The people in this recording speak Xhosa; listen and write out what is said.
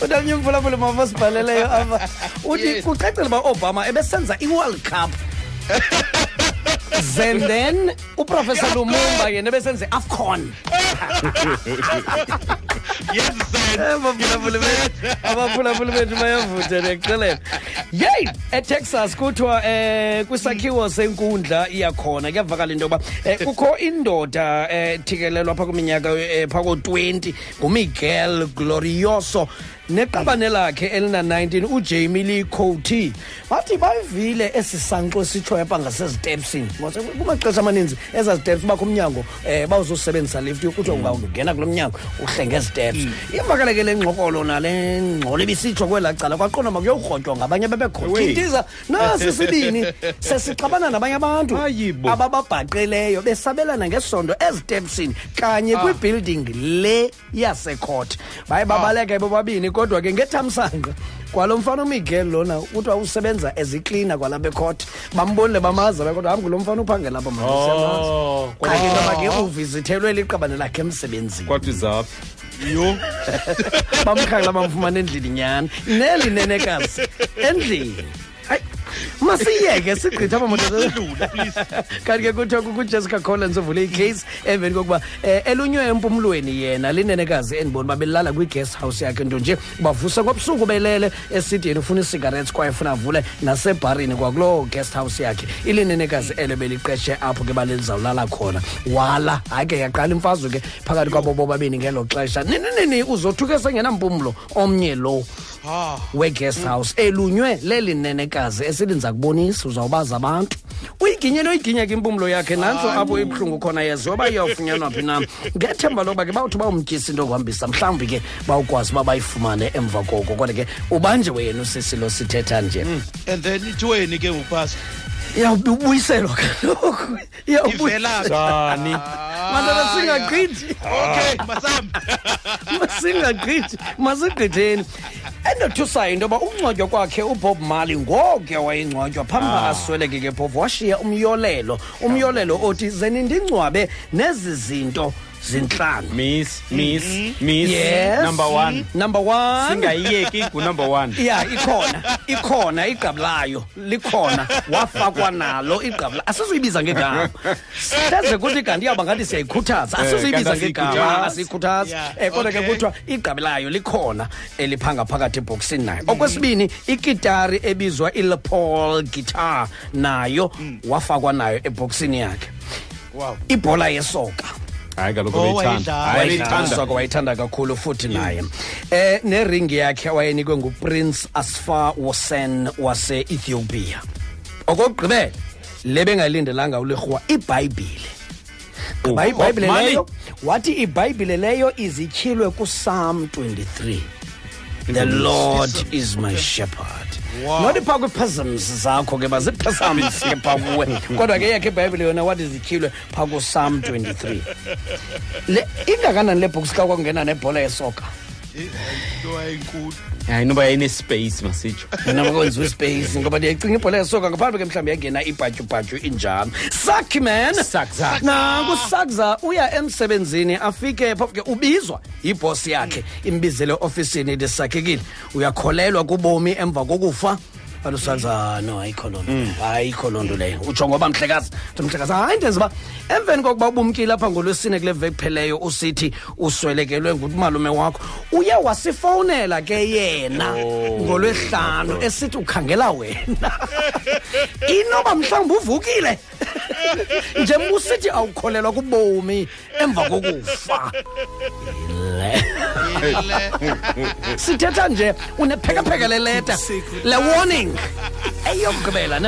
utamnye umphulaphula mava sibhaleleyo ava uthi Yes. kucacela uba obama ebesenza i-world cup then then uprofessor lumumba yena ebesenza i-afcon yes zen Eh, abaphulaphuli bethu abaphulaphuli bethu bayavutha ndiyacela yeyi etexas kuthiwa um kwisakhiwo senkundla iyakhona kuyavakala into yoba um kukho indoda um thikelelwa phaa kwiminyaka um phaa koo-20 ngumiguel glorioso neqabane lakhe elina-19 ujamie lee coty bathi bayivile esi sanxo esitsho apha ngasezitepsini kumaxesha amaninzi ezaa ziteps bakho umnyango um eh, bawuzosebenzisa lift kuthiwa mm. ungangena kulo mnyango uhlenge eziteps mm. ivakaleke le ngxokolo nale ngxolo ibisitsho kwelaa cala kwaqonda makuyowurhotywa ngabanye bebekhothintiza nasi sibini sesixabana nabanye abantu Ayibo. abababhaqeleyo besabelana ngesondo ezitepsini kanye kwibuilding le yasecourt baye babaleka bobabini kodwa ke ngethamsanqa kwalo mfana umiguel lona kuthiwa usebenza as icleaner kwalapha ecourt bambonile bamazela kodwa hambi kulo mfana uphangela apha manje Oh, siyamazi qhakela make uvizithelwe liqabane lakhe emsebenzini Kwathi zaphi? yho bamkhankla bamfumana endlini nyhani neli nenekazi endlini hayi masiyeke sigqitha aba madoda kanti ke kuthiwa kukujessica collins ovule icase emveni kokuba um elunywe empumlweni yena linenekazi endibona uba belilala kwi-guest house yakhe nto nje bavusa ngobusuku belele esidini ufuna iisigarettes kwaye funa avule nasebharini kwakuloo guest house yakhe ilinenekazi elo beliqeshe apho ke balelizawulala khona wala hayi ke yaqala imfazwe ke phakathi kwabo bobabini ngelo xesha nini nini uzothuke sengenampumlo omnye lo ah. we-guest house elunywe leli nenekazi esithi ndiza kubonisa uzawubaza abantu uyiginye noyiginya ke impumlo yakhe nantso apho ibuhlungu khona yaziwa uba iyawufunyanwa phi na ngethemba loba ke bawuthi bawumtyisa into yokuhambisa mhlawumbi ke bawukwazi uba bayifumane emva koko kodwa ke ubanje wena usisi lo sithetha nje hmm. and then ithiweni ke ngokupasa iyawubuyiselwa kaloku ivela njani mandala singagqithi okay masambe masingagqithi masigqitheni endothusayo into yoba ukungcwatywa kwakhe ubob mali ngoke wayengcwatywa phambi ah. bakasweleke ke phofu washiya umyolelo umyolelo othi zenindingcwabe nezi zinto zintlanu miss miss mm-hmm. miss yes. number one number one singayiyeki ngunumber one ya ikhona ikhona igqabi layo likhona wafakwa nalo igqabi layo asizuyibiza ngegama hleze kuthi kanti iyawuba ngathi siyayikhuthaza eh, asizuyibiza ngegama asiyikhuthaza um eh, kodwa ke kuthiwa igqabi layo likhona eliphanga phakathi ebhokisini nayo mm-hmm. okwesibini ikitari ebizwa ilepol guitar nayo mm. wafakwa nayo ebhokisini yakhe wow. ibhola yesoka hayi kaloku wayeyithandasoko wayithanda kakhulu futhi naye um eh, neringi yakhe wayenikwe nguprince asfar wosen wase-ethiopia okokugqibela le bengayilindelanga ulirhuwa ibhayibhile gqiba ibhayibhile leyo wathi ibhayibhile leyo izityhilwe kusalm 23 the lord is my shepherd wow. not phaa kwiphazamisi zakho ke baziphazamisi ke phaa kuwe kodwa ke yakhe ibhayibhile yona wathi zityhilwe phaa kusalm 23 le ingakanani le bhoksi xa kwakungena nebhola yesoka hayi noba yayine-space masitsho noma kwenziwa ispace ngoba ndiyayicinga ibhola yesoka ngaphambi ke mhlawumbi yangena ibhatyubhatyu injalo sakhi man sakza nakusakza uya emsebenzini afike phofu ke ubizwa yibhosi yakhe imbizele ofisini ithi sakekile uyakholelwa kubomi emva kokufa alusanza no ayikho loo nto mm. ayikho loo nto leyo utsho ngoba mhlekazi mhlekazi hayi ndenza uba emveni kokuba ubumkile apha ngolwesine kule veki pheleyo usithi uswelekelwe ngumalume wakho uye wasifowunela ke yena oh. ngolwehlanu esithi ukhangela wena inoba mhlawumbi uvukile nje musithi awukholelwa kubomi emva kokufa sithetha nje unephekapheka leleta le warning eyokugqibela